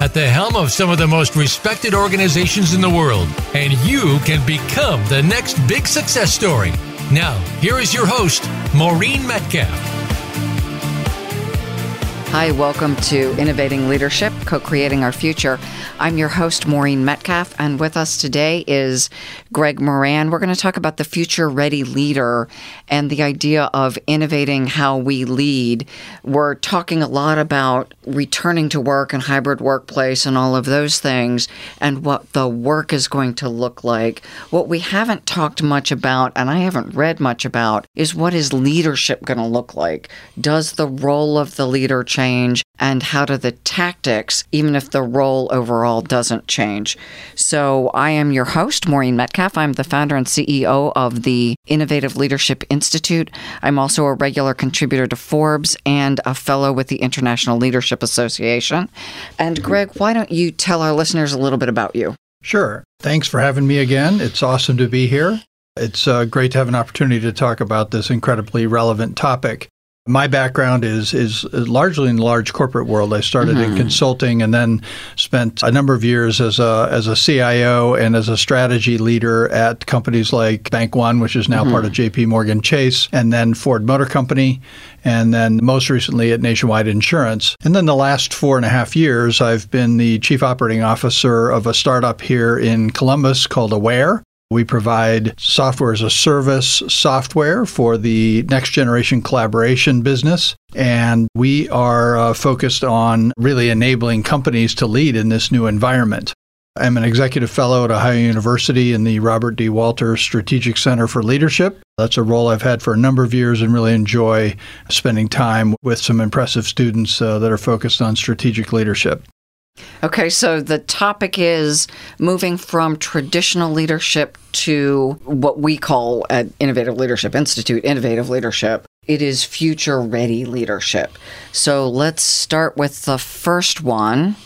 at the helm of some of the most respected organizations in the world, and you can become the next big success story. Now, here is your host, Maureen Metcalf. Hi, welcome to Innovating Leadership, co creating our future. I'm your host, Maureen Metcalf, and with us today is Greg Moran. We're going to talk about the future ready leader and the idea of innovating how we lead. We're talking a lot about returning to work and hybrid workplace and all of those things and what the work is going to look like. What we haven't talked much about, and I haven't read much about, is what is leadership going to look like? Does the role of the leader change? And how do the tactics, even if the role overall doesn't change? So, I am your host, Maureen Metcalf. I'm the founder and CEO of the Innovative Leadership Institute. I'm also a regular contributor to Forbes and a fellow with the International Leadership Association. And, Greg, why don't you tell our listeners a little bit about you? Sure. Thanks for having me again. It's awesome to be here. It's uh, great to have an opportunity to talk about this incredibly relevant topic. My background is is largely in the large corporate world. I started mm-hmm. in consulting and then spent a number of years as a as a CIO and as a strategy leader at companies like Bank One, which is now mm-hmm. part of JP Morgan Chase, and then Ford Motor Company, and then most recently at Nationwide Insurance. And then the last four and a half years, I've been the chief operating officer of a startup here in Columbus called Aware. We provide software as a service software for the next generation collaboration business. And we are uh, focused on really enabling companies to lead in this new environment. I'm an executive fellow at Ohio University in the Robert D. Walter Strategic Center for Leadership. That's a role I've had for a number of years and really enjoy spending time with some impressive students uh, that are focused on strategic leadership. Okay, so the topic is moving from traditional leadership to what we call at Innovative Leadership Institute innovative leadership. It is future ready leadership. So let's start with the first one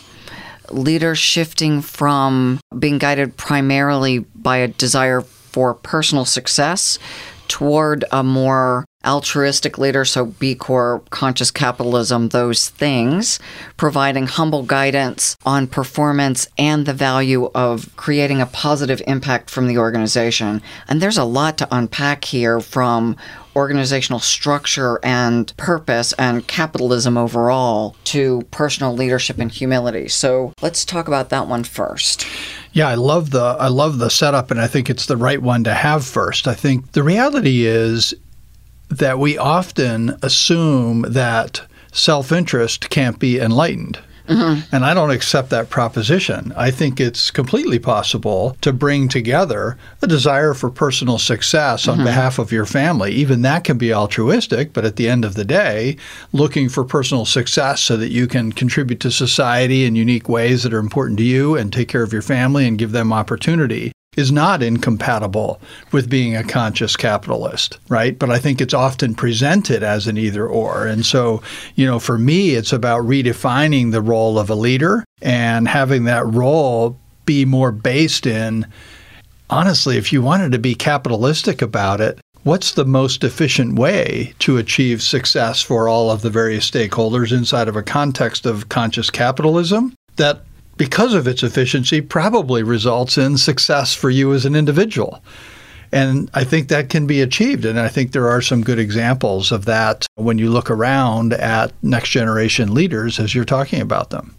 leaders shifting from being guided primarily by a desire for personal success toward a more altruistic leader, so B Corp, conscious capitalism, those things, providing humble guidance on performance and the value of creating a positive impact from the organization. And there's a lot to unpack here from organizational structure and purpose and capitalism overall to personal leadership and humility. So let's talk about that one first. Yeah, I love the I love the setup and I think it's the right one to have first. I think the reality is that we often assume that self interest can't be enlightened. Mm-hmm. And I don't accept that proposition. I think it's completely possible to bring together a desire for personal success on mm-hmm. behalf of your family. Even that can be altruistic, but at the end of the day, looking for personal success so that you can contribute to society in unique ways that are important to you and take care of your family and give them opportunity is not incompatible with being a conscious capitalist, right? But I think it's often presented as an either or. And so, you know, for me, it's about redefining the role of a leader and having that role be more based in honestly, if you wanted to be capitalistic about it, what's the most efficient way to achieve success for all of the various stakeholders inside of a context of conscious capitalism that because of its efficiency probably results in success for you as an individual. And I think that can be achieved. And I think there are some good examples of that when you look around at next generation leaders as you're talking about them.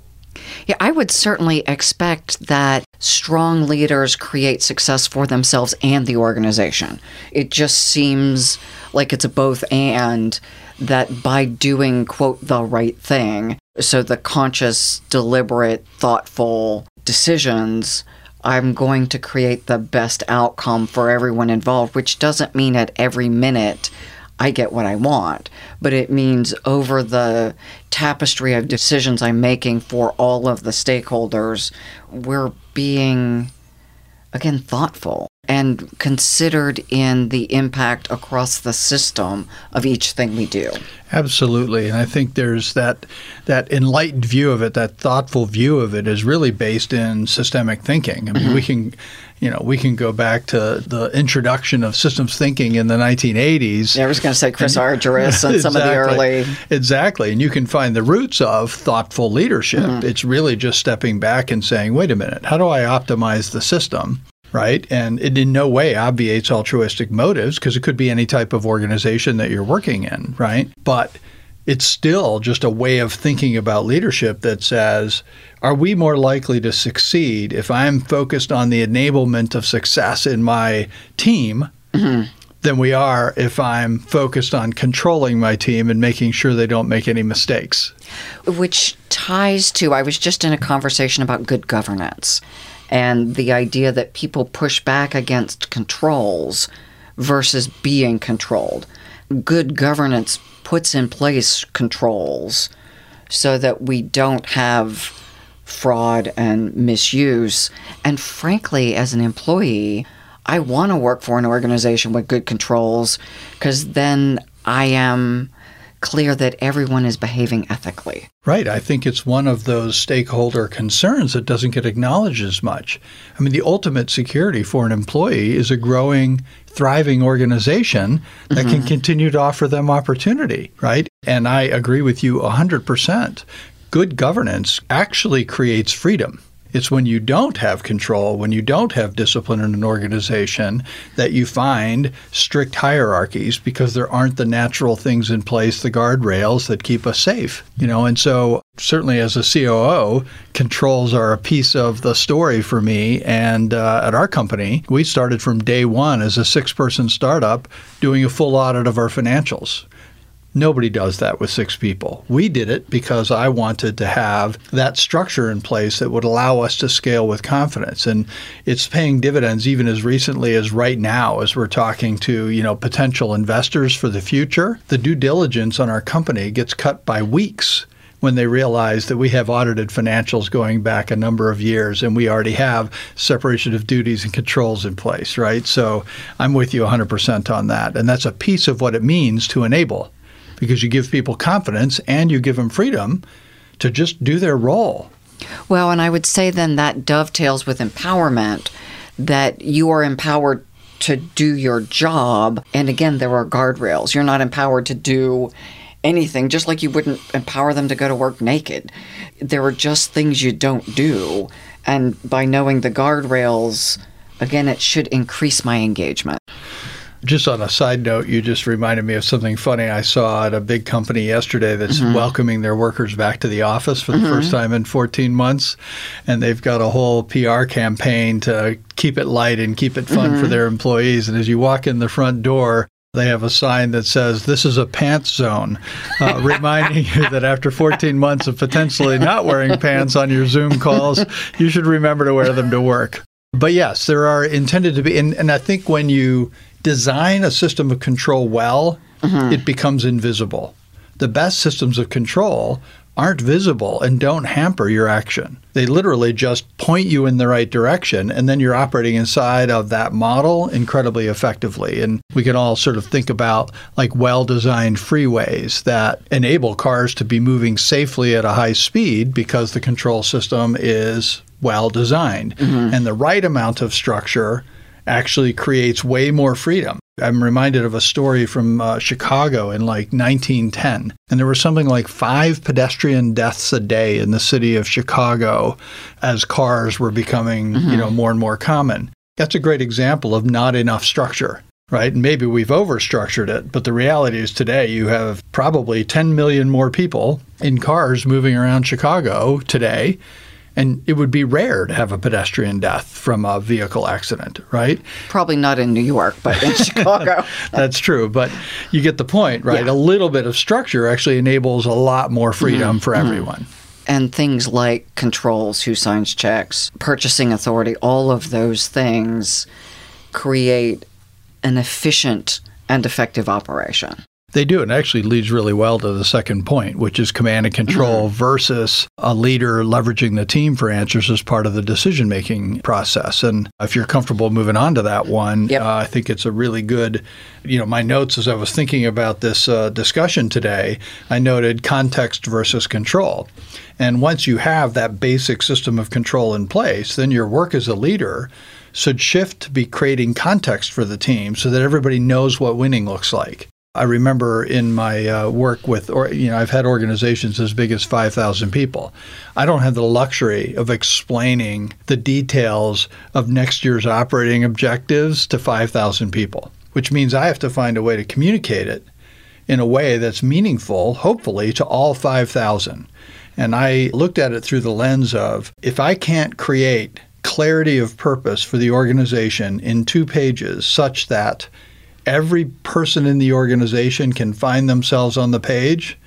Yeah, I would certainly expect that strong leaders create success for themselves and the organization. It just seems like it's a both and that by doing, quote, the right thing, so the conscious, deliberate, thoughtful decisions, I'm going to create the best outcome for everyone involved, which doesn't mean at every minute I get what I want, but it means over the tapestry of decisions I'm making for all of the stakeholders, we're being, again, thoughtful and considered in the impact across the system of each thing we do. Absolutely, and I think there's that that enlightened view of it, that thoughtful view of it, is really based in systemic thinking. I mean, mm-hmm. we can, you know, we can go back to the introduction of systems thinking in the 1980s. Yeah, I was going to say Chris Argyris and exactly, some of the early exactly, and you can find the roots of thoughtful leadership. Mm-hmm. It's really just stepping back and saying, "Wait a minute, how do I optimize the system?" Right? And it in no way obviates altruistic motives because it could be any type of organization that you're working in, right? But it's still just a way of thinking about leadership that says, are we more likely to succeed if I'm focused on the enablement of success in my team mm-hmm. than we are if I'm focused on controlling my team and making sure they don't make any mistakes? Which ties to, I was just in a conversation about good governance and the idea that people push back against controls versus being controlled. Good governance puts in place controls so that we don't have fraud and misuse. And frankly, as an employee, I want to work for an organization with good controls because then I am clear that everyone is behaving ethically. Right. I think it's one of those stakeholder concerns that doesn't get acknowledged as much. I mean, the ultimate security for an employee is a growing, thriving organization that mm-hmm. can continue to offer them opportunity, right? And I agree with you 100%. Good governance actually creates freedom. It's when you don't have control, when you don't have discipline in an organization, that you find strict hierarchies because there aren't the natural things in place, the guardrails that keep us safe. You know, and so certainly as a COO, controls are a piece of the story for me. And uh, at our company, we started from day one as a six-person startup doing a full audit of our financials. Nobody does that with six people. We did it because I wanted to have that structure in place that would allow us to scale with confidence. And it's paying dividends even as recently as right now as we're talking to, you know, potential investors for the future. The due diligence on our company gets cut by weeks when they realize that we have audited financials going back a number of years and we already have separation of duties and controls in place, right? So I'm with you 100% on that. And that's a piece of what it means to enable because you give people confidence and you give them freedom to just do their role. Well, and I would say then that dovetails with empowerment that you are empowered to do your job. And again, there are guardrails. You're not empowered to do anything, just like you wouldn't empower them to go to work naked. There are just things you don't do. And by knowing the guardrails, again, it should increase my engagement. Just on a side note, you just reminded me of something funny I saw at a big company yesterday that's mm-hmm. welcoming their workers back to the office for the mm-hmm. first time in 14 months. And they've got a whole PR campaign to keep it light and keep it fun mm-hmm. for their employees. And as you walk in the front door, they have a sign that says, This is a pants zone, uh, reminding you that after 14 months of potentially not wearing pants on your Zoom calls, you should remember to wear them to work. But yes, there are intended to be, and, and I think when you design a system of control well, mm-hmm. it becomes invisible. The best systems of control aren't visible and don't hamper your action. They literally just point you in the right direction, and then you're operating inside of that model incredibly effectively. And we can all sort of think about like well designed freeways that enable cars to be moving safely at a high speed because the control system is well designed. Mm-hmm. And the right amount of structure actually creates way more freedom. I'm reminded of a story from uh, Chicago in like 1910, and there were something like five pedestrian deaths a day in the city of Chicago as cars were becoming, mm-hmm. you know, more and more common. That's a great example of not enough structure right? And maybe we've overstructured it, but the reality is today you have probably 10 million more people in cars moving around Chicago today and it would be rare to have a pedestrian death from a vehicle accident, right? Probably not in New York, but in Chicago. That's true. But you get the point, right? Yeah. A little bit of structure actually enables a lot more freedom mm-hmm. for mm-hmm. everyone. And things like controls, who signs checks, purchasing authority, all of those things create an efficient and effective operation. They do. And actually leads really well to the second point, which is command and control mm-hmm. versus a leader leveraging the team for answers as part of the decision making process. And if you're comfortable moving on to that one, yep. uh, I think it's a really good, you know, my notes as I was thinking about this uh, discussion today, I noted context versus control. And once you have that basic system of control in place, then your work as a leader should shift to be creating context for the team so that everybody knows what winning looks like. I remember in my uh, work with, or you know, I've had organizations as big as 5,000 people. I don't have the luxury of explaining the details of next year's operating objectives to 5,000 people, which means I have to find a way to communicate it in a way that's meaningful, hopefully, to all 5,000. And I looked at it through the lens of if I can't create clarity of purpose for the organization in two pages such that every person in the organization can find themselves on the page,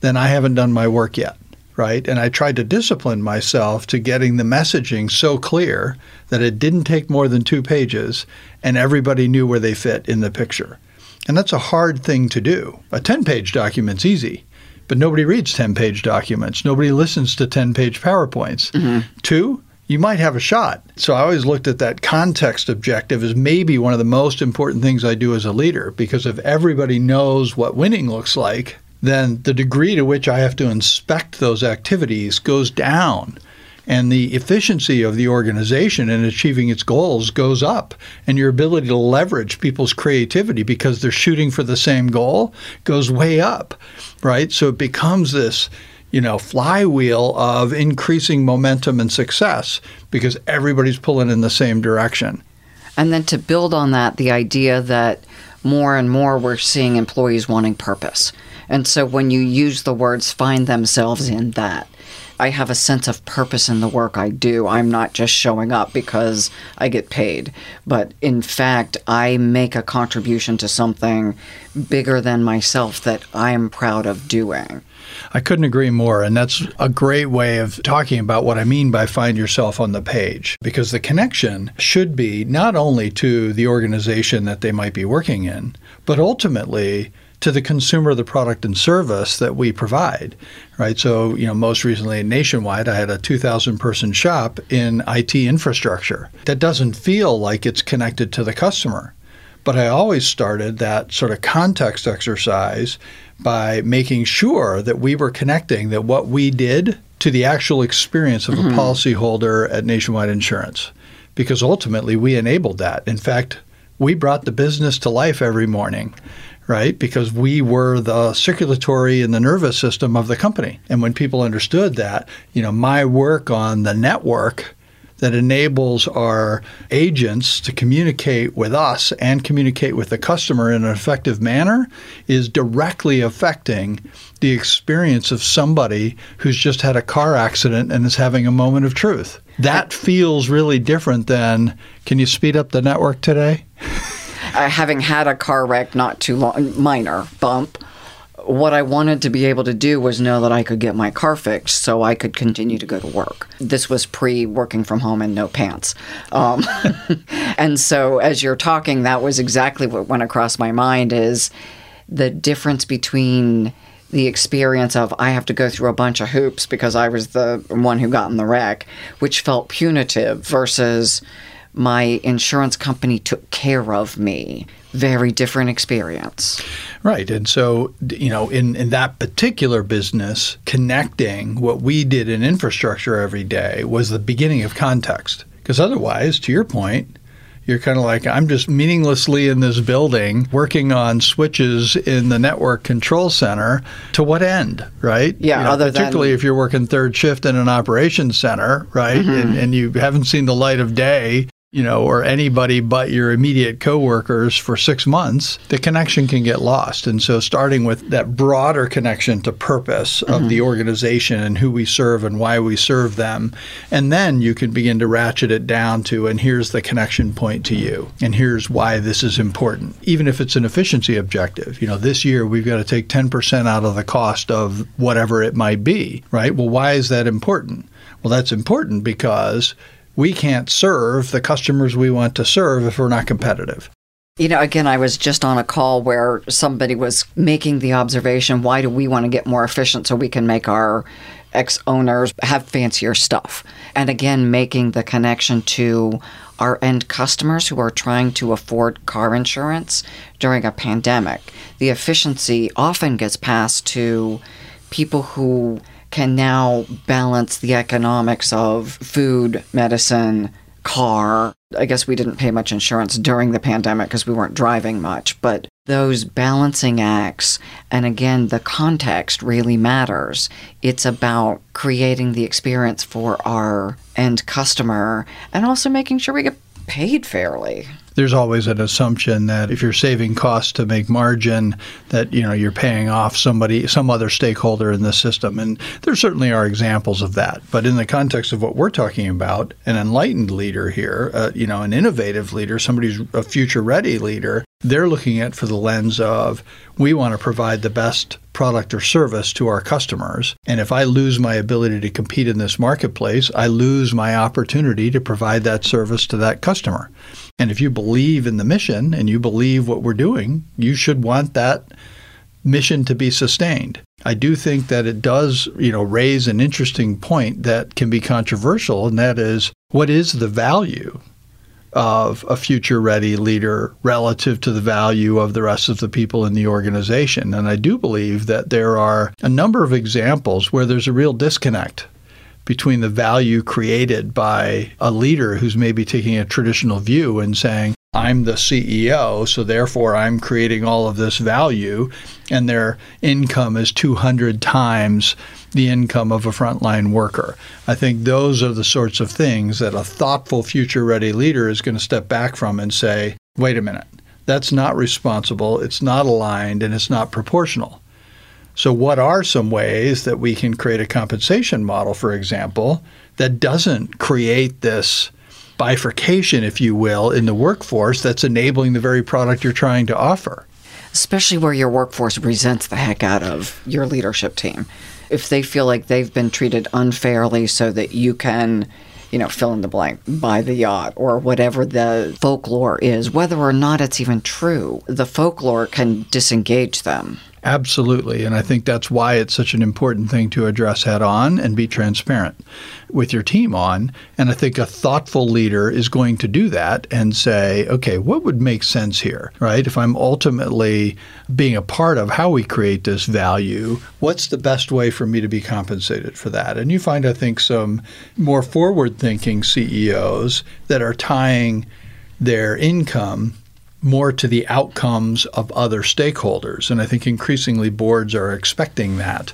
then I haven't done my work yet, right? And I tried to discipline myself to getting the messaging so clear that it didn't take more than two pages and everybody knew where they fit in the picture. And that's a hard thing to do. A 10 page document's easy, but nobody reads 10 page documents. Nobody listens to 10 page PowerPoints. Mm-hmm. Two, you might have a shot. So I always looked at that context objective as maybe one of the most important things I do as a leader because if everybody knows what winning looks like, then the degree to which I have to inspect those activities goes down. And the efficiency of the organization in achieving its goals goes up. And your ability to leverage people's creativity because they're shooting for the same goal goes way up, right? So it becomes this you know, flywheel of increasing momentum and success because everybody's pulling in the same direction. And then to build on that, the idea that more and more we're seeing employees wanting purpose. And so when you use the words find themselves in that, I have a sense of purpose in the work I do. I'm not just showing up because I get paid, but in fact, I make a contribution to something bigger than myself that I am proud of doing. I couldn't agree more. And that's a great way of talking about what I mean by find yourself on the page, because the connection should be not only to the organization that they might be working in, but ultimately to the consumer of the product and service that we provide, right? So, you know, most recently Nationwide, I had a 2,000 person shop in IT infrastructure. That doesn't feel like it's connected to the customer. But I always started that sort of context exercise by making sure that we were connecting that what we did to the actual experience of mm-hmm. a policyholder at Nationwide Insurance. Because ultimately we enabled that. In fact, we brought the business to life every morning right? Because we were the circulatory and the nervous system of the company. And when people understood that, you know, my work on the network that enables our agents to communicate with us and communicate with the customer in an effective manner is directly affecting the experience of somebody who's just had a car accident and is having a moment of truth. That feels really different than can you speed up the network today? uh, having had a car wreck not too long, minor bump, what I wanted to be able to do was know that I could get my car fixed so I could continue to go to work. This was pre working from home and no pants. Um, and so as you're talking, that was exactly what went across my mind is the difference between the experience of I have to go through a bunch of hoops because I was the one who got in the wreck, which felt punitive versus my insurance company took care of me. Very different experience. Right. And so, you know, in, in that particular business, connecting what we did in infrastructure every day was the beginning of context. Because otherwise, to your point, you're kind of like, I'm just meaninglessly in this building working on switches in the network control center. To what end, right? Yeah, you know, other particularly than, if you're working third shift in an operations center, right? Mm-hmm. And, and you haven't seen the light of day you know, or anybody but your immediate coworkers for six months, the connection can get lost. And so, starting with that broader connection to purpose of mm-hmm. the organization and who we serve and why we serve them, and then you can begin to ratchet it down to, and here's the connection point to you, and here's why this is important. Even if it's an efficiency objective, you know, this year we've got to take 10% out of the cost of whatever it might be, right? Well, why is that important? Well, that's important because we can't serve the customers we want to serve if we're not competitive. You know, again, I was just on a call where somebody was making the observation why do we want to get more efficient so we can make our ex owners have fancier stuff? And again, making the connection to our end customers who are trying to afford car insurance during a pandemic. The efficiency often gets passed to people who can now balance the economics of food, medicine, car. I guess we didn't pay much insurance during the pandemic because we weren't driving much, but those balancing acts, and again, the context really matters. It's about creating the experience for our end customer and also making sure we get paid fairly there's always an assumption that if you're saving costs to make margin, that you know you're paying off somebody, some other stakeholder in the system, and there certainly are examples of that. But in the context of what we're talking about, an enlightened leader here, uh, you know, an innovative leader, somebody who's a future-ready leader, they're looking at for the lens of we want to provide the best product or service to our customers. And if I lose my ability to compete in this marketplace, I lose my opportunity to provide that service to that customer. And if you believe in the mission and you believe what we're doing, you should want that mission to be sustained. I do think that it does, you know, raise an interesting point that can be controversial, and that is what is the value of a future ready leader relative to the value of the rest of the people in the organization. And I do believe that there are a number of examples where there's a real disconnect between the value created by a leader who's maybe taking a traditional view and saying, I'm the CEO, so therefore I'm creating all of this value, and their income is 200 times the income of a frontline worker. I think those are the sorts of things that a thoughtful, future ready leader is going to step back from and say, wait a minute, that's not responsible, it's not aligned, and it's not proportional. So, what are some ways that we can create a compensation model, for example, that doesn't create this bifurcation, if you will, in the workforce that's enabling the very product you're trying to offer? Especially where your workforce resents the heck out of your leadership team. If they feel like they've been treated unfairly so that you can you know, fill in the blank, buy the yacht or whatever the folklore is, whether or not it's even true, the folklore can disengage them. Absolutely. And I think that's why it's such an important thing to address head on and be transparent with your team on. And I think a thoughtful leader is going to do that and say, okay, what would make sense here, right? If I'm ultimately being a part of how we create this value, what's the best way for me to be compensated for that? And you find, I think, some more forward thinking CEOs that are tying their income more to the outcomes of other stakeholders. And I think increasingly boards are expecting that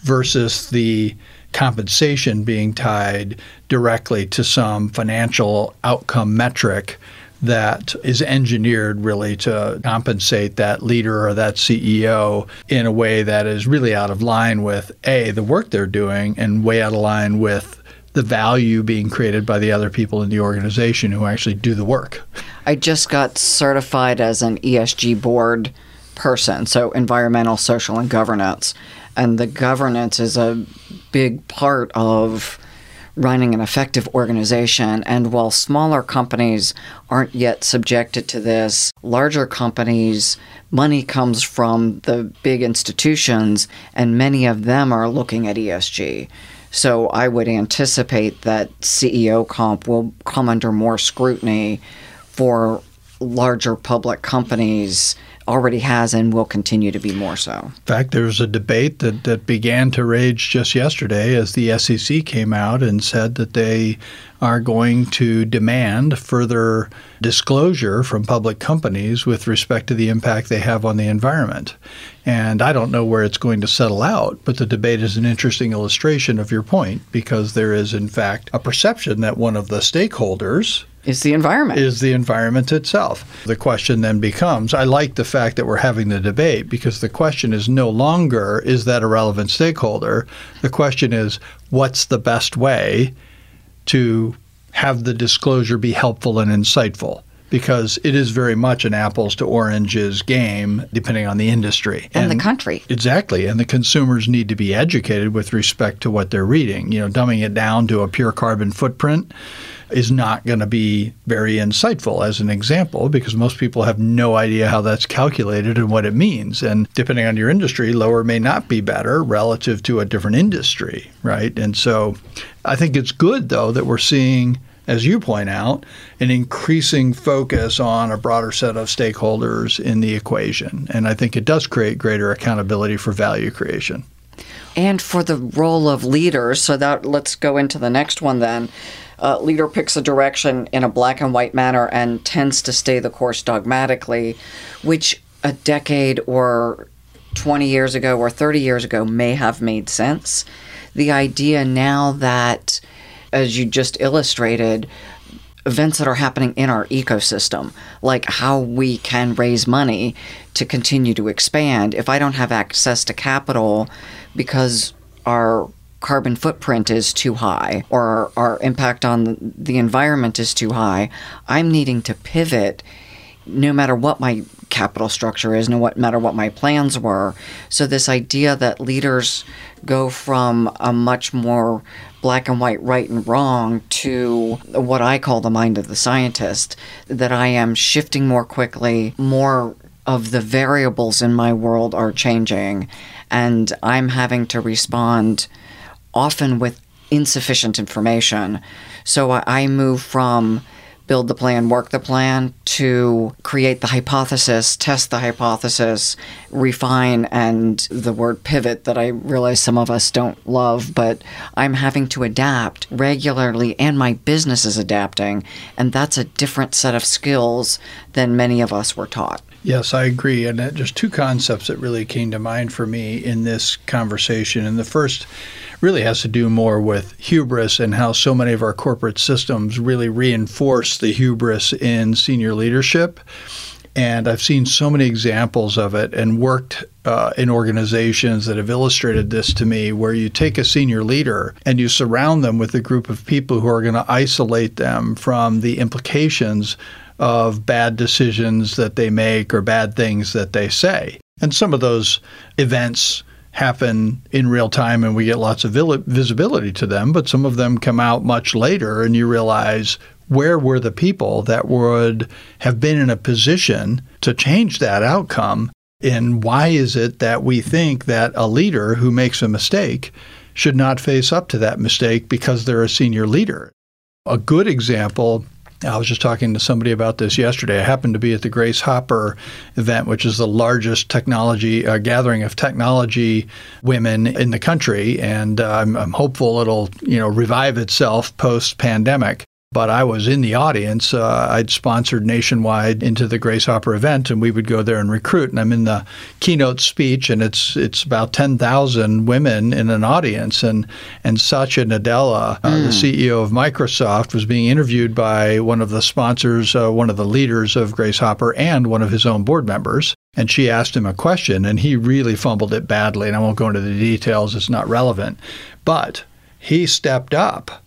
versus the compensation being tied directly to some financial outcome metric that is engineered really to compensate that leader or that CEO in a way that is really out of line with A, the work they're doing, and way out of line with the value being created by the other people in the organization who actually do the work. I just got certified as an ESG board person, so environmental, social, and governance. And the governance is a big part of running an effective organization. And while smaller companies aren't yet subjected to this, larger companies, money comes from the big institutions, and many of them are looking at ESG. So I would anticipate that CEO comp will come under more scrutiny for larger public companies already has and will continue to be more so. In fact, there was a debate that, that began to rage just yesterday as the SEC came out and said that they are going to demand further disclosure from public companies with respect to the impact they have on the environment. And I don't know where it's going to settle out, but the debate is an interesting illustration of your point because there is, in fact, a perception that one of the stakeholders is the environment. Is the environment itself. The question then becomes I like the fact that we're having the debate because the question is no longer is that a relevant stakeholder? The question is what's the best way to have the disclosure be helpful and insightful? Because it is very much an apples to oranges game, depending on the industry and, and the country. Exactly. And the consumers need to be educated with respect to what they're reading. You know, dumbing it down to a pure carbon footprint is not going to be very insightful as an example because most people have no idea how that's calculated and what it means. And depending on your industry, lower may not be better relative to a different industry, right? And so I think it's good, though, that we're seeing as you point out, an increasing focus on a broader set of stakeholders in the equation. And I think it does create greater accountability for value creation. And for the role of leaders. So that let's go into the next one then uh, leader picks a direction in a black and white manner and tends to stay the course dogmatically, which a decade or 20 years ago or 30 years ago may have made sense. The idea now that, as you just illustrated, events that are happening in our ecosystem, like how we can raise money to continue to expand. If I don't have access to capital because our carbon footprint is too high or our impact on the environment is too high, I'm needing to pivot no matter what my capital structure is, no matter what my plans were. So, this idea that leaders go from a much more black and white, right and wrong, to what I call the mind of the scientist, that I am shifting more quickly, more of the variables in my world are changing, and I'm having to respond often with insufficient information. So I move from build the plan, work the plan to create the hypothesis, test the hypothesis, refine, and the word pivot that I realize some of us don't love, but I'm having to adapt regularly and my business is adapting. And that's a different set of skills than many of us were taught. Yes, I agree. And just two concepts that really came to mind for me in this conversation. And the first really has to do more with hubris and how so many of our corporate systems really reinforce the hubris in senior leadership. And I've seen so many examples of it and worked uh, in organizations that have illustrated this to me where you take a senior leader and you surround them with a group of people who are going to isolate them from the implications of bad decisions that they make or bad things that they say. And some of those events happen in real time and we get lots of visibility to them, but some of them come out much later and you realize where were the people that would have been in a position to change that outcome? And why is it that we think that a leader who makes a mistake should not face up to that mistake because they're a senior leader? A good example I was just talking to somebody about this yesterday. I happened to be at the Grace Hopper event, which is the largest technology uh, gathering of technology women in the country, and uh, I'm, I'm hopeful it'll you know revive itself post pandemic but I was in the audience. Uh, I'd sponsored nationwide into the Grace Hopper event, and we would go there and recruit. And I'm in the keynote speech, and it's it's about ten thousand women in an audience. And and Satya Nadella, uh, mm. the CEO of Microsoft, was being interviewed by one of the sponsors, uh, one of the leaders of Grace Hopper, and one of his own board members. And she asked him a question, and he really fumbled it badly. And I won't go into the details; it's not relevant. But he stepped up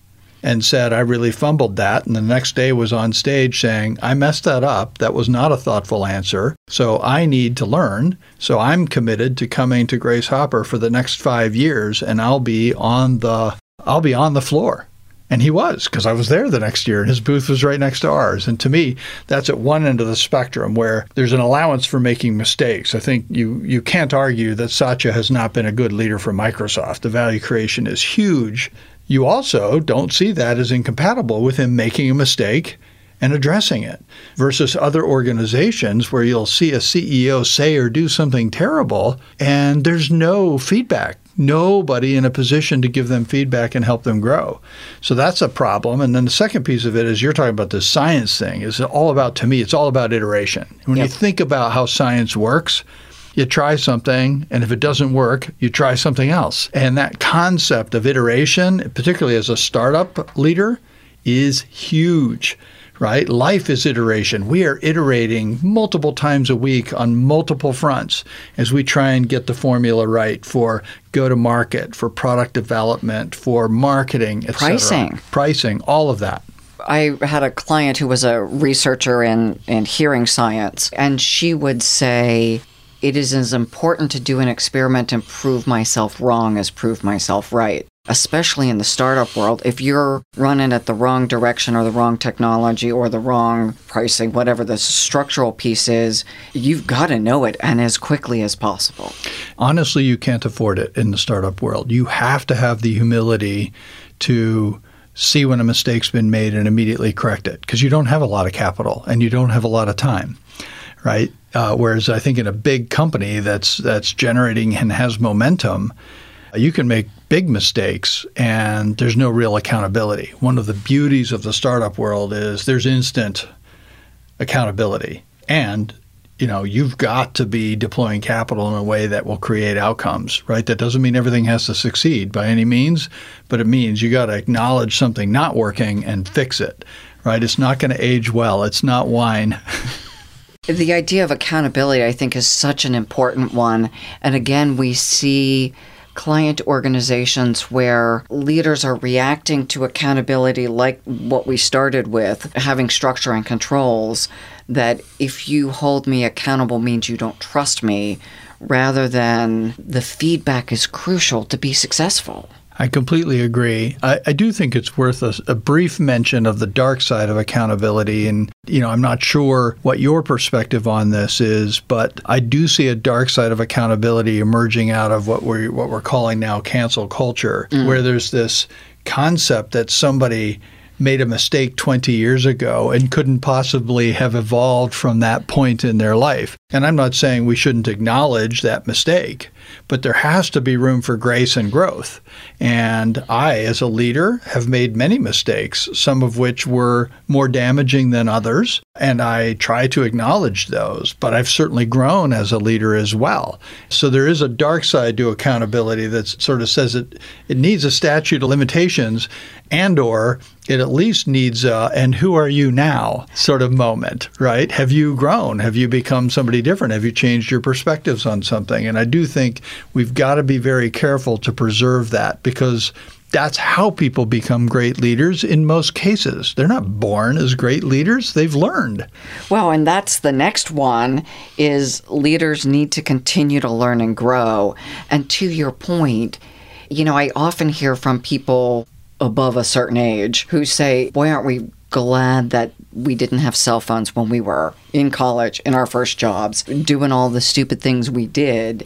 and said, I really fumbled that. And the next day was on stage saying, I messed that up. That was not a thoughtful answer. So I need to learn. So I'm committed to coming to Grace Hopper for the next five years and I'll be on the I'll be on the floor. And he was, because I was there the next year and his booth was right next to ours. And to me, that's at one end of the spectrum where there's an allowance for making mistakes. I think you, you can't argue that Satya has not been a good leader for Microsoft. The value creation is huge. You also don't see that as incompatible with him making a mistake and addressing it versus other organizations where you'll see a CEO say or do something terrible and there's no feedback nobody in a position to give them feedback and help them grow. So that's a problem. And then the second piece of it is you're talking about the science thing is all about to me it's all about iteration. When yep. you think about how science works, you try something, and if it doesn't work, you try something else. And that concept of iteration, particularly as a startup leader, is huge right? Life is iteration. We are iterating multiple times a week on multiple fronts as we try and get the formula right for go to market, for product development, for marketing, pricing, pricing, all of that. I had a client who was a researcher in, in hearing science, and she would say, it is as important to do an experiment and prove myself wrong as prove myself right especially in the startup world, if you're running at the wrong direction or the wrong technology or the wrong pricing, whatever the structural piece is, you've got to know it and as quickly as possible. Honestly, you can't afford it in the startup world. You have to have the humility to see when a mistake's been made and immediately correct it because you don't have a lot of capital and you don't have a lot of time, right? Uh, whereas I think in a big company that's that's generating and has momentum, you can make big mistakes and there's no real accountability. One of the beauties of the startup world is there's instant accountability. And you know you've got to be deploying capital in a way that will create outcomes right? That doesn't mean everything has to succeed by any means but it means you got to acknowledge something not working and fix it right? It's not going to age well. It's not wine the idea of accountability i think is such an important one and again we see client organizations where leaders are reacting to accountability like what we started with, having structure and controls, that if you hold me accountable means you don't trust me, rather than the feedback is crucial to be successful. I completely agree. I, I do think it's worth a, a, brief mention of the dark side of accountability. And, you know, I'm not sure what your perspective on this is, but I do see a dark side of accountability emerging out of what we're, what we're calling now cancel culture, mm. where there's this concept that somebody made a mistake 20 years ago and couldn't possibly have evolved from that point in their life. And I'm not saying we shouldn't acknowledge that mistake, but there has to be room for grace and growth. And I, as a leader, have made many mistakes, some of which were more damaging than others. And I try to acknowledge those, but I've certainly grown as a leader as well. So there is a dark side to accountability that sort of says it, it needs a statute of limitations and or it at least needs a and who are you now sort of moment right have you grown have you become somebody different have you changed your perspectives on something and i do think we've got to be very careful to preserve that because that's how people become great leaders in most cases. They're not born as great leaders, they've learned. Well, and that's the next one is leaders need to continue to learn and grow. And to your point, you know, I often hear from people above a certain age who say, Boy, aren't we glad that we didn't have cell phones when we were in college, in our first jobs, doing all the stupid things we did.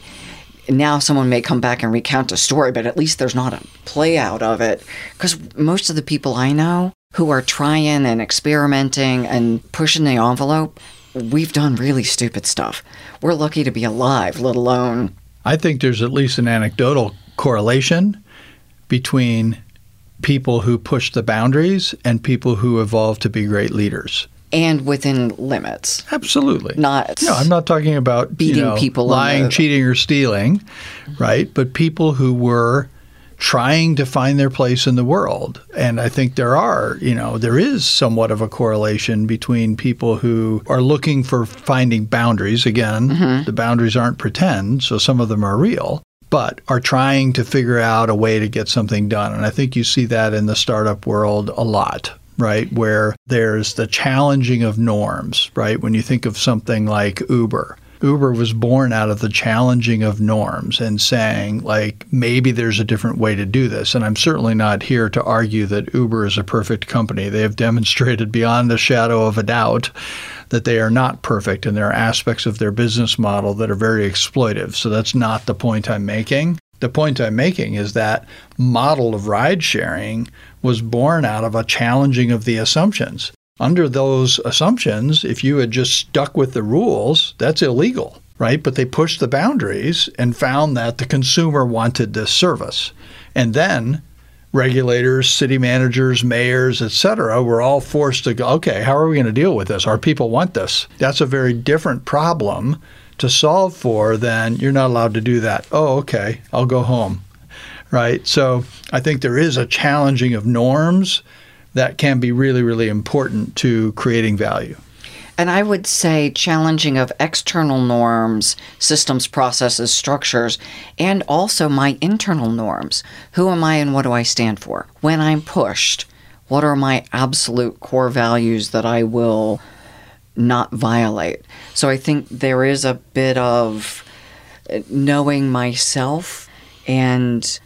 Now, someone may come back and recount a story, but at least there's not a play out of it. Because most of the people I know who are trying and experimenting and pushing the envelope, we've done really stupid stuff. We're lucky to be alive, let alone. I think there's at least an anecdotal correlation between people who push the boundaries and people who evolve to be great leaders. And within limits. Absolutely. Not No, I'm not talking about beating you know, people lying, the... cheating or stealing, right? But people who were trying to find their place in the world. And I think there are, you know, there is somewhat of a correlation between people who are looking for finding boundaries. Again, mm-hmm. the boundaries aren't pretend, so some of them are real but are trying to figure out a way to get something done. And I think you see that in the startup world a lot, right? Where there's the challenging of norms, right? When you think of something like Uber, Uber was born out of the challenging of norms and saying, like, maybe there's a different way to do this. And I'm certainly not here to argue that Uber is a perfect company. They have demonstrated beyond the shadow of a doubt that they are not perfect and there are aspects of their business model that are very exploitive. So that's not the point I'm making. The point I'm making is that model of ride sharing was born out of a challenging of the assumptions under those assumptions, if you had just stuck with the rules, that's illegal, right? But they pushed the boundaries and found that the consumer wanted this service. And then regulators, city managers, mayors, etc., were all forced to go, okay, how are we going to deal with this? Our people want this. That's a very different problem to solve for than you're not allowed to do that. Oh, okay, I'll go home. Right? So I think there is a challenging of norms that can be really, really important to creating value. And I would say challenging of external norms, systems, processes, structures, and also my internal norms. Who am I and what do I stand for? When I'm pushed, what are my absolute core values that I will not violate? So I think there is a bit of knowing myself and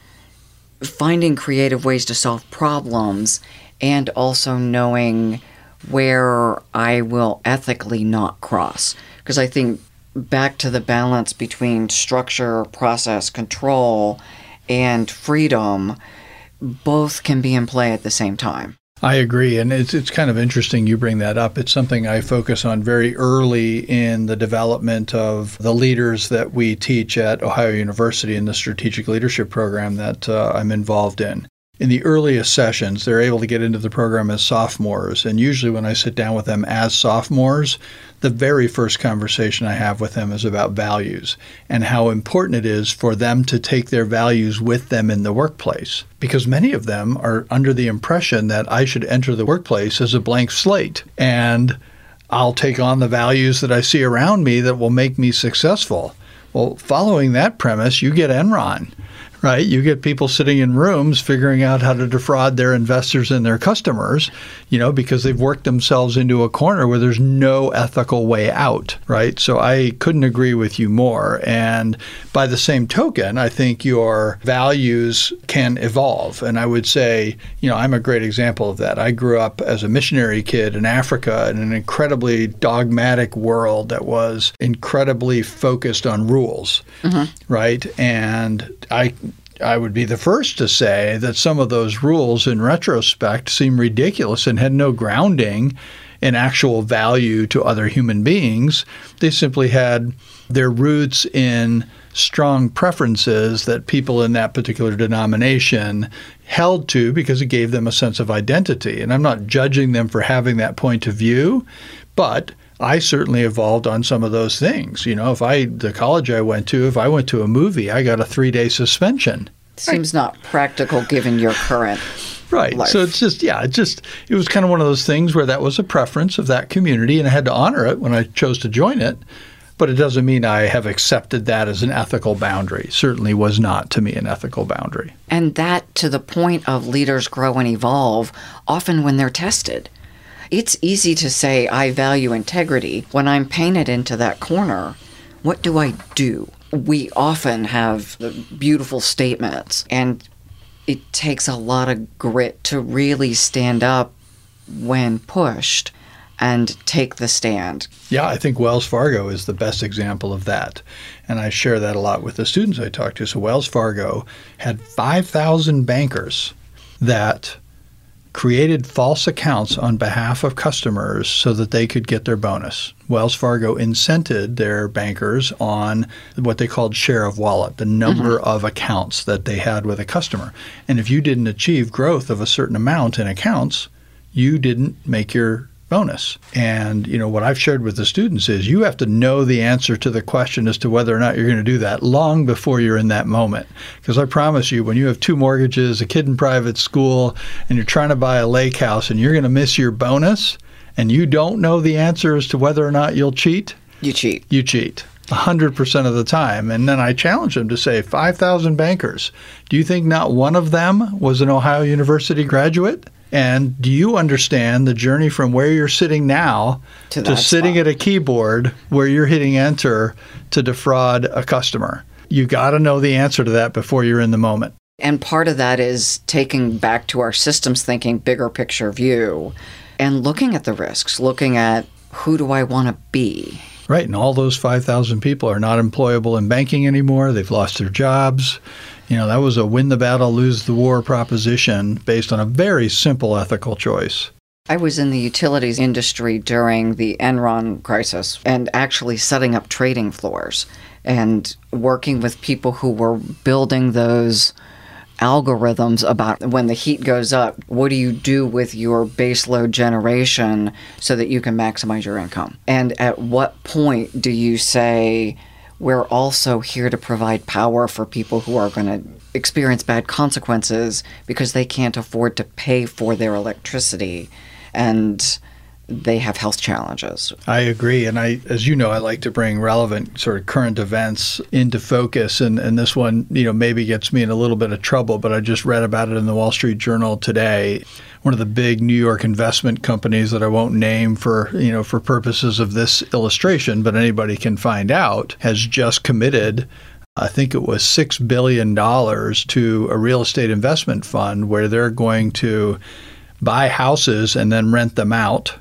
finding creative ways to solve problems and also knowing where I will ethically not cross. Because I think back to the balance between structure, process, control, and freedom, both can be in play at the same time. I agree. And it's, it's kind of interesting you bring that up. It's something I focus on very early in the development of the leaders that we teach at Ohio University in the strategic leadership program that uh, I'm involved in in the earliest sessions, they're able to get into the program as sophomores. And usually, when I sit down with them as sophomores, the very first conversation I have with them is about values and how important it is for them to take their values with them in the workplace. Because many of them are under the impression that I should enter the workplace as a blank slate and I'll take on the values that I see around me that will make me successful. Well, following that premise, you get Enron right? You get people sitting in rooms figuring out how to defraud their investors and their customers, you know, because they've worked themselves into a corner where there's no ethical way out, right? So I couldn't agree with you more. And by the same token, I think your values can evolve. And I would say, you know, I'm a great example of that. I grew up as a missionary kid in Africa in an incredibly dogmatic world that was incredibly focused on rules, mm-hmm. right? And I I would be the first to say that some of those rules in retrospect seem ridiculous and had no grounding in actual value to other human beings. They simply had their roots in strong preferences that people in that particular denomination held to because it gave them a sense of identity. And I'm not judging them for having that point of view, but I certainly evolved on some of those things. You know, if I, the college I went to, if I went to a movie, I got a three day suspension. Seems right. not practical given your current. Right. Life. So it's just, yeah, it just, it was kind of one of those things where that was a preference of that community and I had to honor it when I chose to join it. But it doesn't mean I have accepted that as an ethical boundary. Certainly was not to me an ethical boundary. And that to the point of leaders grow and evolve often when they're tested. It's easy to say, I value integrity. When I'm painted into that corner, what do I do? We often have beautiful statements, and it takes a lot of grit to really stand up when pushed and take the stand. Yeah, I think Wells Fargo is the best example of that. And I share that a lot with the students I talk to. So Wells Fargo had 5,000 bankers that created false accounts on behalf of customers so that they could get their bonus. Wells Fargo incented their bankers on what they called share of wallet, the number mm-hmm. of accounts that they had with a customer. And if you didn't achieve growth of a certain amount in accounts, you didn't make your bonus. And you know what I've shared with the students is you have to know the answer to the question as to whether or not you're going to do that long before you're in that moment. Because I promise you, when you have two mortgages, a kid in private school, and you're trying to buy a lake house, and you're going to miss your bonus, and you don't know the answer as to whether or not you'll cheat, you cheat. You cheat. 100% of the time. And then I challenge them to say 5,000 bankers. Do you think not one of them was an Ohio University graduate? And do you understand the journey from where you're sitting now To to, sitting spot. at a keyboard where you're hitting enter to defraud a customer? You got to know the answer to that before you're in the moment. And part of that is taking back to our systems thinking, bigger picture view, and looking at the risks, looking at who do I want to be? Right, and all those 5,000 people are not employable in banking anymore. They've lost their jobs. You know, that was a win the battle, lose the war proposition based on a very simple ethical choice. I was in the utilities industry during the Enron crisis and actually setting up trading floors and working with people who were building those algorithms about when the heat goes up, what do you do with your baseload generation so that you can maximize your income? And at what point do you say, we're also here to provide power for people who are going to experience bad consequences because they can't afford to pay for their electricity. And they have health challenges. I agree. And I, as you know, I like to bring relevant sort of current events into focus. And, and this one, you know, maybe gets me in a little bit of trouble, but I just read about it in the Wall Street Journal today. One of the big New York investment companies that I won't name for, you know, for purposes of this illustration, but anybody can find out, has just committed I think it was $6 billion to a real estate investment fund where they're going to buy houses and then rent them out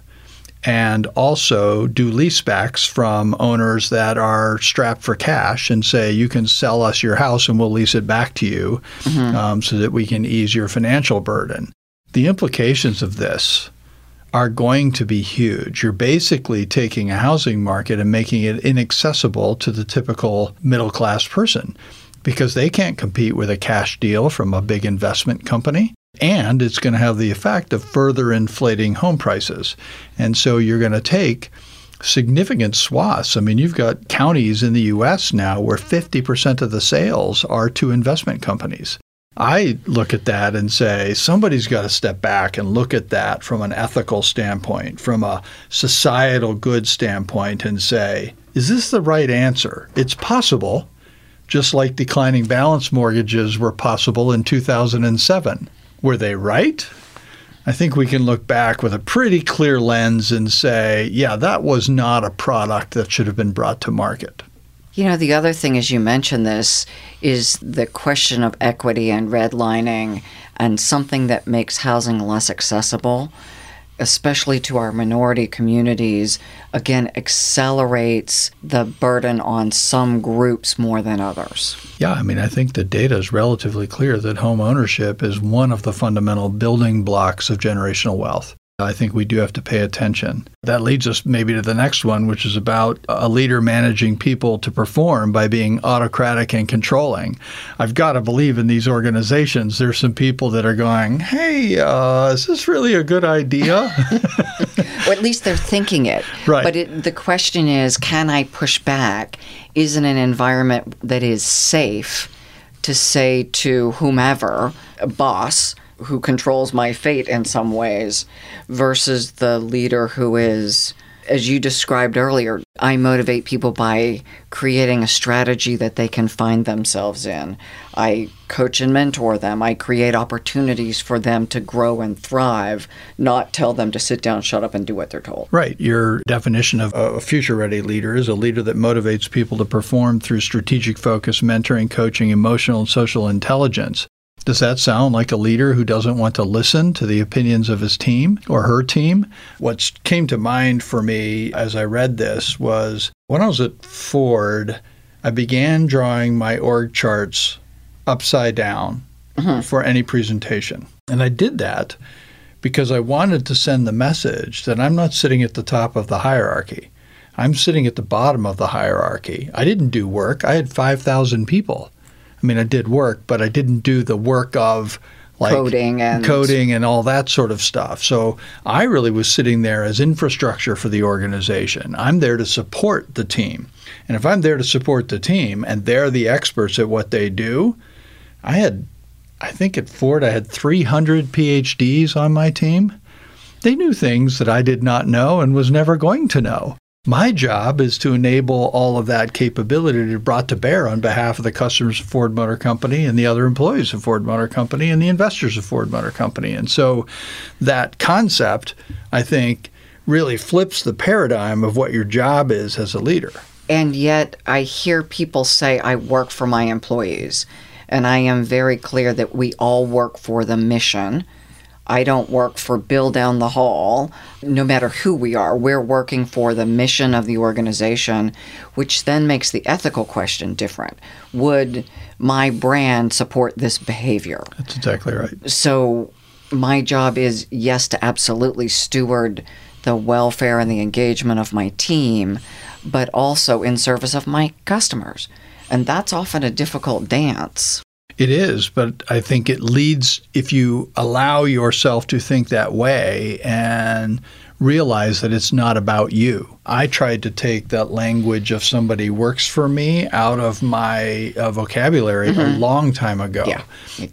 and also do leasebacks from owners that are strapped for cash and say you can sell us your house and we'll lease it back to you um, so that we can ease your financial burden. The implications of this are going to be huge. You're basically taking a housing market and making it inaccessible to the typical middle class person because they can't compete with a cash deal from a big investment company. And it's going to have the effect of further inflating home prices. And so you're going to take significant swaths. I mean, you've got counties in the US now where 50% of the sales are to investment companies. I look at that and say somebody's got to step back and look at that from an ethical standpoint, from a societal good standpoint, and say, is this the right answer? It's possible, just like declining balance mortgages were possible in 2007. Were they right? I think we can look back with a pretty clear lens and say, yeah, that was not a product that should have been brought to market. You know, the other thing, as you mentioned this, is the question of equity and redlining and something that makes housing less accessible, especially to our minority communities, again, accelerates the burden on some groups more than others. Yeah, I mean, I think the data is relatively clear that home ownership is one of the fundamental building blocks of generational wealth. I think we do have to pay attention. That leads us maybe to the next one, which is about a leader managing people to perform by being autocratic and controlling. I've got to believe in these organizations, there's some people that are going, hey, uh, is this really a good idea? or at least they're thinking it. Right. But it, the question is can I push back? Is it an environment that is safe to say to whomever, a boss, who controls my fate in some ways, versus the leader who is, as you described earlier, I motivate people by creating a strategy that they can find themselves in. I coach and mentor them. I create opportunities for them to grow and thrive, not tell them to sit down, shut up, and do what they're told. Right. Your definition of a future ready leader is a leader that motivates people to perform through strategic focus, mentoring, coaching, emotional and social intelligence. Does that sound like a leader who doesn't want to listen to the opinions of his team or her team? What came to mind for me as I read this was when I was at Ford, I began drawing my org charts upside down uh-huh. for any presentation. And I did that because I wanted to send the message that I'm not sitting at the top of the hierarchy. I'm sitting at the bottom of the hierarchy. I didn't do work. I had 5,000 people. I mean, I did work, but I didn't do the work of like Coding and- coding and all that sort of stuff. So I really was sitting there as infrastructure for the organization. I'm there to support the team. And if I'm there to support the team and they're the experts at what they do, I had I think at Ford I had 300 PhDs on my team. They knew things that I did not know and was never going to know. My job is to enable all of that capability to be brought to bear on behalf of the customers of Ford Motor Company and the other employees of Ford Motor Company and the investors of Ford Motor Company. And so that concept, I think, really flips the paradigm of what your job is as a leader. And yet, I hear people say, I work for my employees. And I am very clear that we all work for the mission. I don't work for Bill down the hall. No matter who we are, we're working for the mission of the organization, which then makes the ethical question different. Would my brand support this behavior? That's exactly right. So, my job is, yes, to absolutely steward the welfare and the engagement of my team, but also in service of my customers. And that's often a difficult dance. It is, but I think it leads if you allow yourself to think that way and realize that it's not about you. I tried to take that language of somebody works for me out of my uh, vocabulary mm-hmm. a long time ago. Yeah,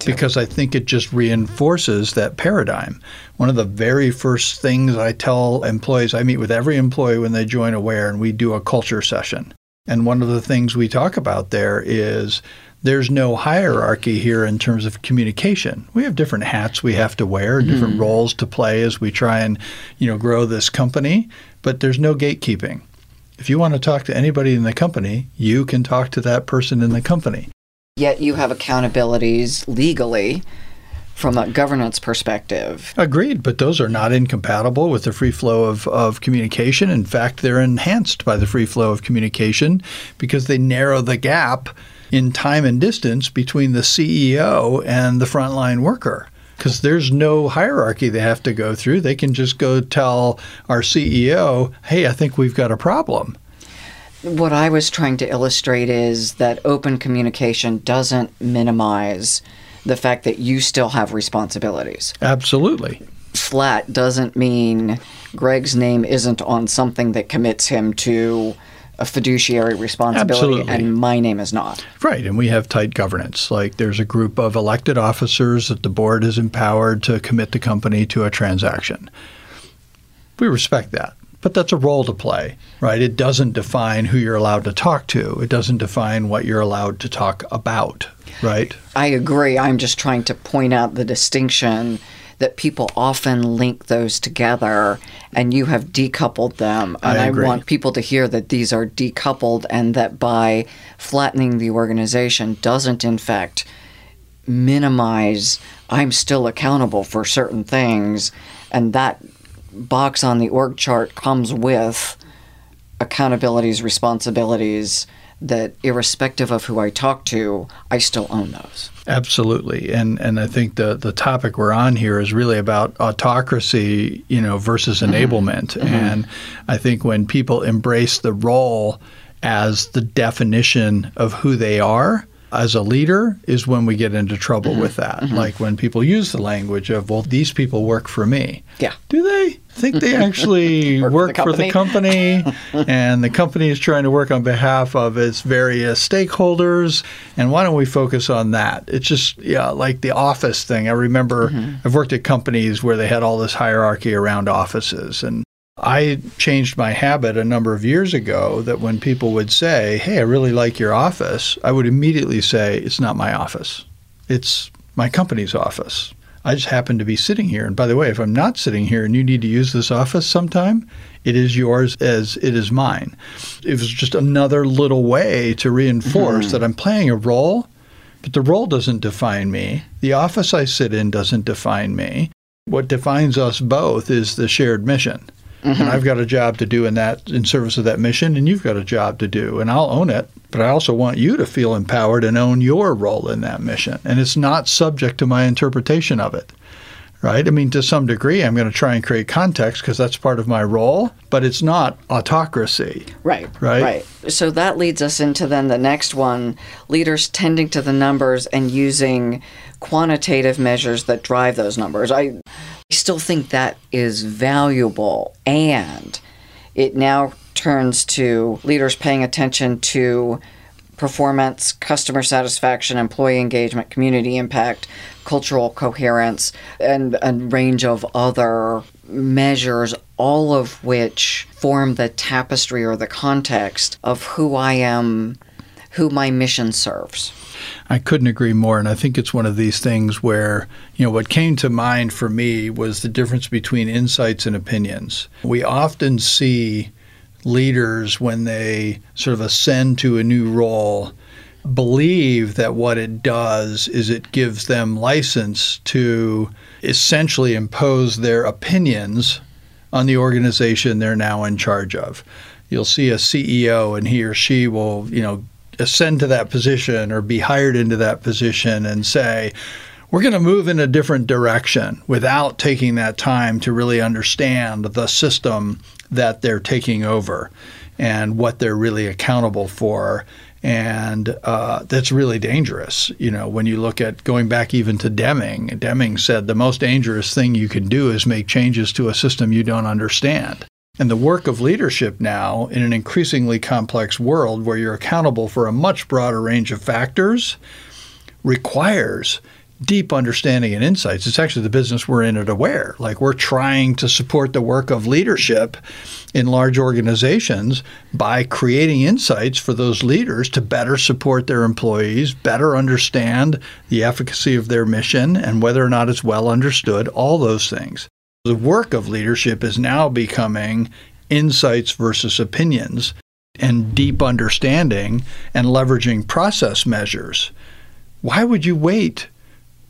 because I think it just reinforces that paradigm. One of the very first things I tell employees, I meet with every employee when they join Aware and we do a culture session. And one of the things we talk about there is there's no hierarchy here in terms of communication. We have different hats we have to wear, different mm. roles to play as we try and, you know, grow this company, but there's no gatekeeping. If you want to talk to anybody in the company, you can talk to that person in the company. Yet you have accountabilities legally from a governance perspective. Agreed, but those are not incompatible with the free flow of, of communication. In fact, they're enhanced by the free flow of communication because they narrow the gap in time and distance between the CEO and the frontline worker because there's no hierarchy they have to go through. They can just go tell our CEO, hey, I think we've got a problem. What I was trying to illustrate is that open communication doesn't minimize the fact that you still have responsibilities. Absolutely. Flat doesn't mean Greg's name isn't on something that commits him to a fiduciary responsibility, Absolutely. and my name is not. Right, and we have tight governance. Like there's a group of elected officers that the board is empowered to commit the company to a transaction. We respect that. But that's a role to play, right? It doesn't define who you're allowed to talk to. It doesn't define what you're allowed to talk about, right? I agree. I'm just trying to point out the distinction that people often link those together and you have decoupled them. And I, I, want people to hear that these are decoupled and that by flattening the organization doesn't, in fact, minimize I'm still accountable for certain things. And that box on the org chart comes with accountabilities, responsibilities that irrespective of who I talk to, I still own those. Absolutely. And and I think the the topic we're on here is really about autocracy, you know, versus mm-hmm. enablement. Mm-hmm. And I think when people embrace the role as the definition of who they are, as a leader is when we get into trouble mm-hmm. with that. Mm-hmm. Like when people use the language of, well, these people work for me. Yeah. Do they think they actually work, work for, the for, the company? and the company is trying to work on behalf of its various stakeholders. And why don't we focus on that? It's just, yeah, like the office thing. I remember mm-hmm. I've worked at companies where they had all this hierarchy around offices. And I changed my habit a number of years ago that when people would say, Hey, I really like your office, I would immediately say, It's not my office. It's my company's office. I just happen to be sitting here. And by the way, if I'm not sitting here and you need to use this office sometime, it is yours as it is mine. It was just another little way to reinforce mm-hmm. that I'm playing a role, but the role doesn't define me. The office I sit in doesn't define me. What defines us both is the shared mission. Mm-hmm. And I've got a job to do in that in service of that mission, and you've got a job to do, and I'll own it. But I also want you to feel empowered and own your role in that mission. And it's not subject to my interpretation of it. Right? I mean, to some degree, I'm going to try and create context because that's part of my role, but it's not autocracy. Right. Right. Right. So that leads us into then the next one leaders tending to the numbers and using quantitative measures that drive those numbers. I still think that is valuable. And it now turns to leaders paying attention to performance, customer satisfaction, employee engagement, community impact, cultural coherence, and a range of other measures, all of which form the tapestry or the context of who I am, who my mission serves. I couldn't agree more. And I think it's one of these things where, you know, what came to mind for me was the difference between insights and opinions. We often see leaders when they sort of ascend to a new role believe that what it does is it gives them license to essentially impose their opinions on the organization they're now in charge of. You'll see a CEO and he or she will, you know, ascend to that position or be hired into that position and say, we're going to move in a different direction without taking that time to really understand the system that they're taking over and what they're really accountable for. And uh, that's really dangerous. You know, when you look at going back even to Deming, Deming said the most dangerous thing you can do is make changes to a system you don't understand. And the work of leadership now in an increasingly complex world where you're accountable for a much broader range of factors requires deep understanding and insights. It's actually the business we're in at Aware. Like we're trying to support the work of leadership in large organizations by creating insights for those leaders to better support their employees, better understand the efficacy of their mission and whether or not it's well understood, all those things. The work of leadership is now becoming insights versus opinions and deep understanding and leveraging process measures. Why would you wait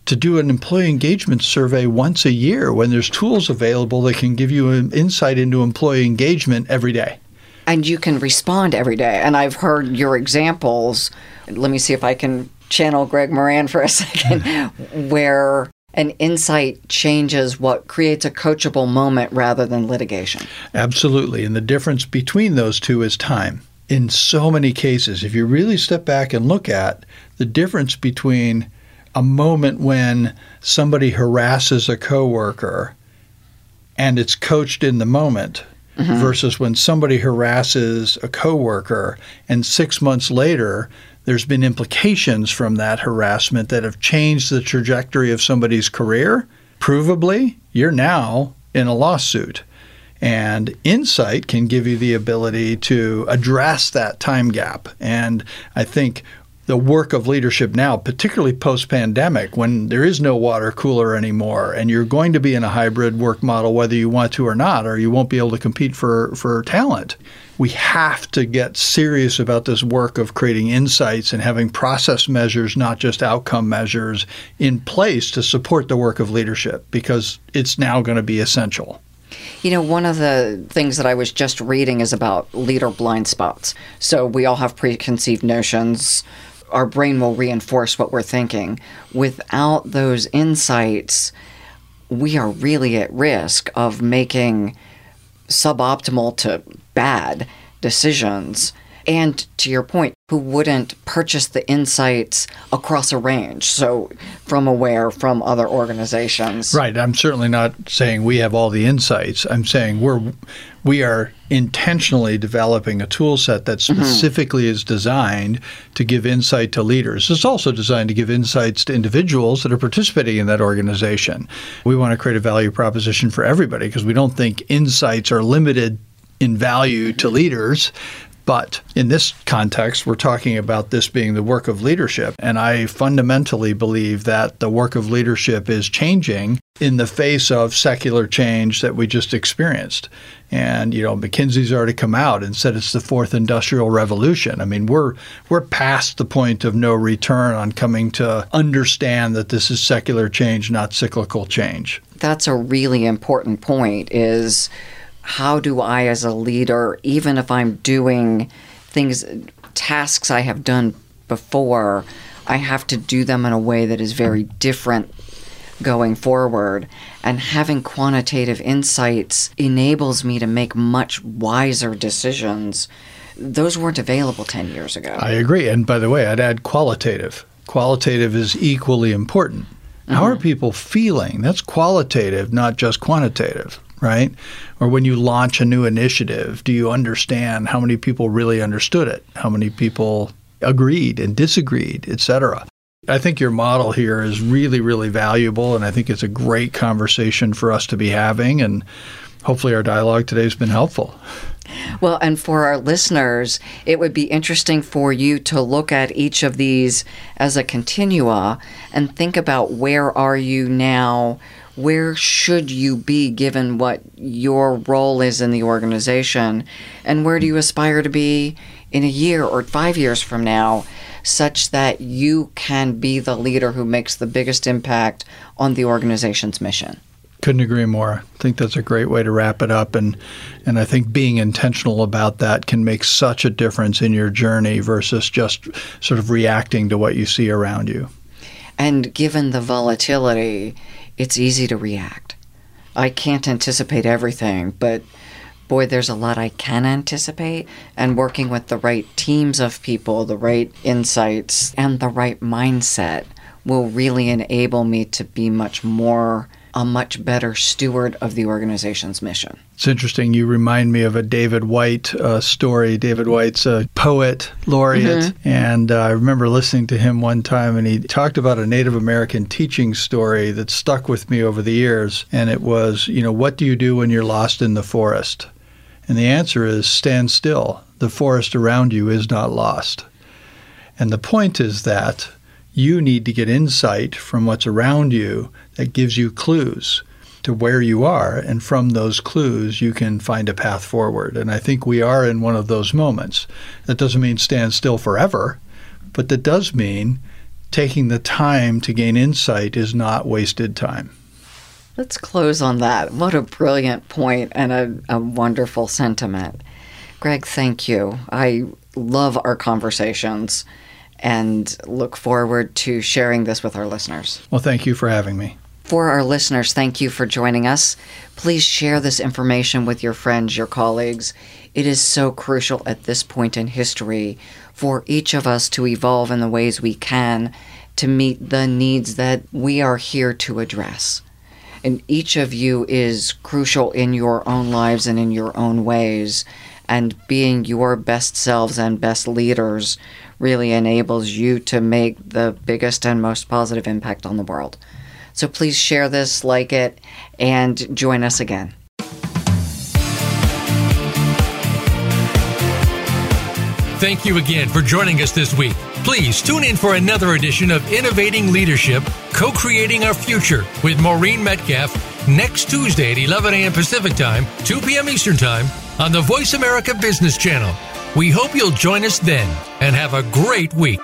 to do an employee engagement survey once a year when there's tools available that can give you an insight into employee engagement every day? And you can respond every day. And I've heard your examples. Let me see if I can channel Greg Moran for a second, where an insight changes what creates a coachable moment rather than litigation. Absolutely. And the difference between those two is time. In so many cases, if you really step back and look at the difference between a moment when somebody harasses a coworker and it's coached in the moment mm-hmm. versus when somebody harasses a coworker and 6 months later there's been implications from that harassment that have changed the trajectory of somebody's career, provably, you're now in a lawsuit. And insight can give you the ability to address that time gap. And I think the work of leadership now, particularly post pandemic, when there is no water cooler anymore, and you're going to be in a hybrid work model whether you want to or not, or you won't be able to compete for, for talent. We have to get serious about this work of creating insights and having process measures, not just outcome measures, in place to support the work of leadership because it's now going to be essential. You know, one of the things that I was just reading is about leader blind spots. So we all have preconceived notions our brain will reinforce what we're thinking. Without those insights, we are really at risk of making suboptimal to bad decisions. And to your point, who wouldn't purchase the insights across a range? So, from Aware, from other organizations. Right. I'm certainly not saying we have all the insights. I'm saying we're we are intentionally developing a tool set that mm-hmm. specifically mm-hmm. is designed to give insight to leaders. It's also designed to give insights to individuals that are participating in that organization. We want to create a value proposition for everybody because we don't think insights are limited in value to leaders. But in this context, we're talking about this being the work of leadership. And I fundamentally believe that the work of leadership is changing in the face of secular change that we just experienced. And you know, McKinsey's already come out and said it's the fourth industrial revolution. I mean, we're we're past the point of no return on coming to understand that this is secular change, not cyclical change. That's a really important point is how do I, as a leader, even if I'm doing things, tasks I have done before, I have to do them in a way that is very different going forward. And having quantitative insights enables me to make much wiser decisions. Those weren't available 10 years ago. I agree. And by the way, I'd add qualitative. Qualitative is equally important. Mm-hmm. How are mm-hmm. people feeling? That's qualitative, not just quantitative right? Or when you launch a new initiative, do you understand how many people really understood it? How many people agreed and disagreed, et cetera? I think your model here is really, really valuable, and I think it's a great conversation for us to be having. And hopefully our dialogue today has been helpful. Well, and for our listeners, it would be interesting for you to look at each of these as a continua and think about where are you now? Where should you be given what your role is in the organization? And where do you aspire to be in a year or five years from now, such that you can be the leader who makes the biggest impact on the organization's mission? Couldn't agree more. I think that's a great way to wrap it up, and and I think being intentional about that can make such a difference in your journey versus just sort of reacting to what you see around you. And given the volatility, it's easy to react. I can't anticipate everything, but boy, there's a lot I can anticipate. And working with the right teams of people, the right insights, and the right mindset will really enable me to be much more a much better steward of the organization's mission. It's interesting. You remind me of a David Whyte uh, story. David Whyte's a poet laureate, mm-hmm. and uh, I remember listening to him one time, and he talked about a Native American teaching story that stuck with me over the years. And it was, you know, what do you do when you're lost in the forest? And the answer is stand still. The forest around you is not lost. And the point is that you need to get insight from what's around you that gives you clues to where you are. And from those clues, you can find a path forward. And I think we are in one of those moments. That doesn't mean stand still forever, but that does mean taking the time to gain insight is not wasted time. Let's close on that. What a brilliant point and a, a wonderful sentiment. Greg, thank you. I love our conversations and look forward to sharing this with our listeners. Well, thank you for having me. For our listeners, thank you for joining us. Please share this information with your friends, your colleagues. It is so crucial at this point in history for each of us to evolve in the ways we can to meet the needs that we are here to address. And each of you is crucial in your own lives and in your own ways. And being your best selves and best leaders really enables you to make the biggest and most positive impact on the world. So please share this, like it, and join us again. Thank you again for joining us this week. Please tune in for another edition of Innovating Leadership, Co Creating Our Future with Maureen Metcalf next Tuesday at 11 a.m. Pacific Time, 2 p.m. Eastern Time on the Voice America Business Channel. We hope you'll join us then and have a great week.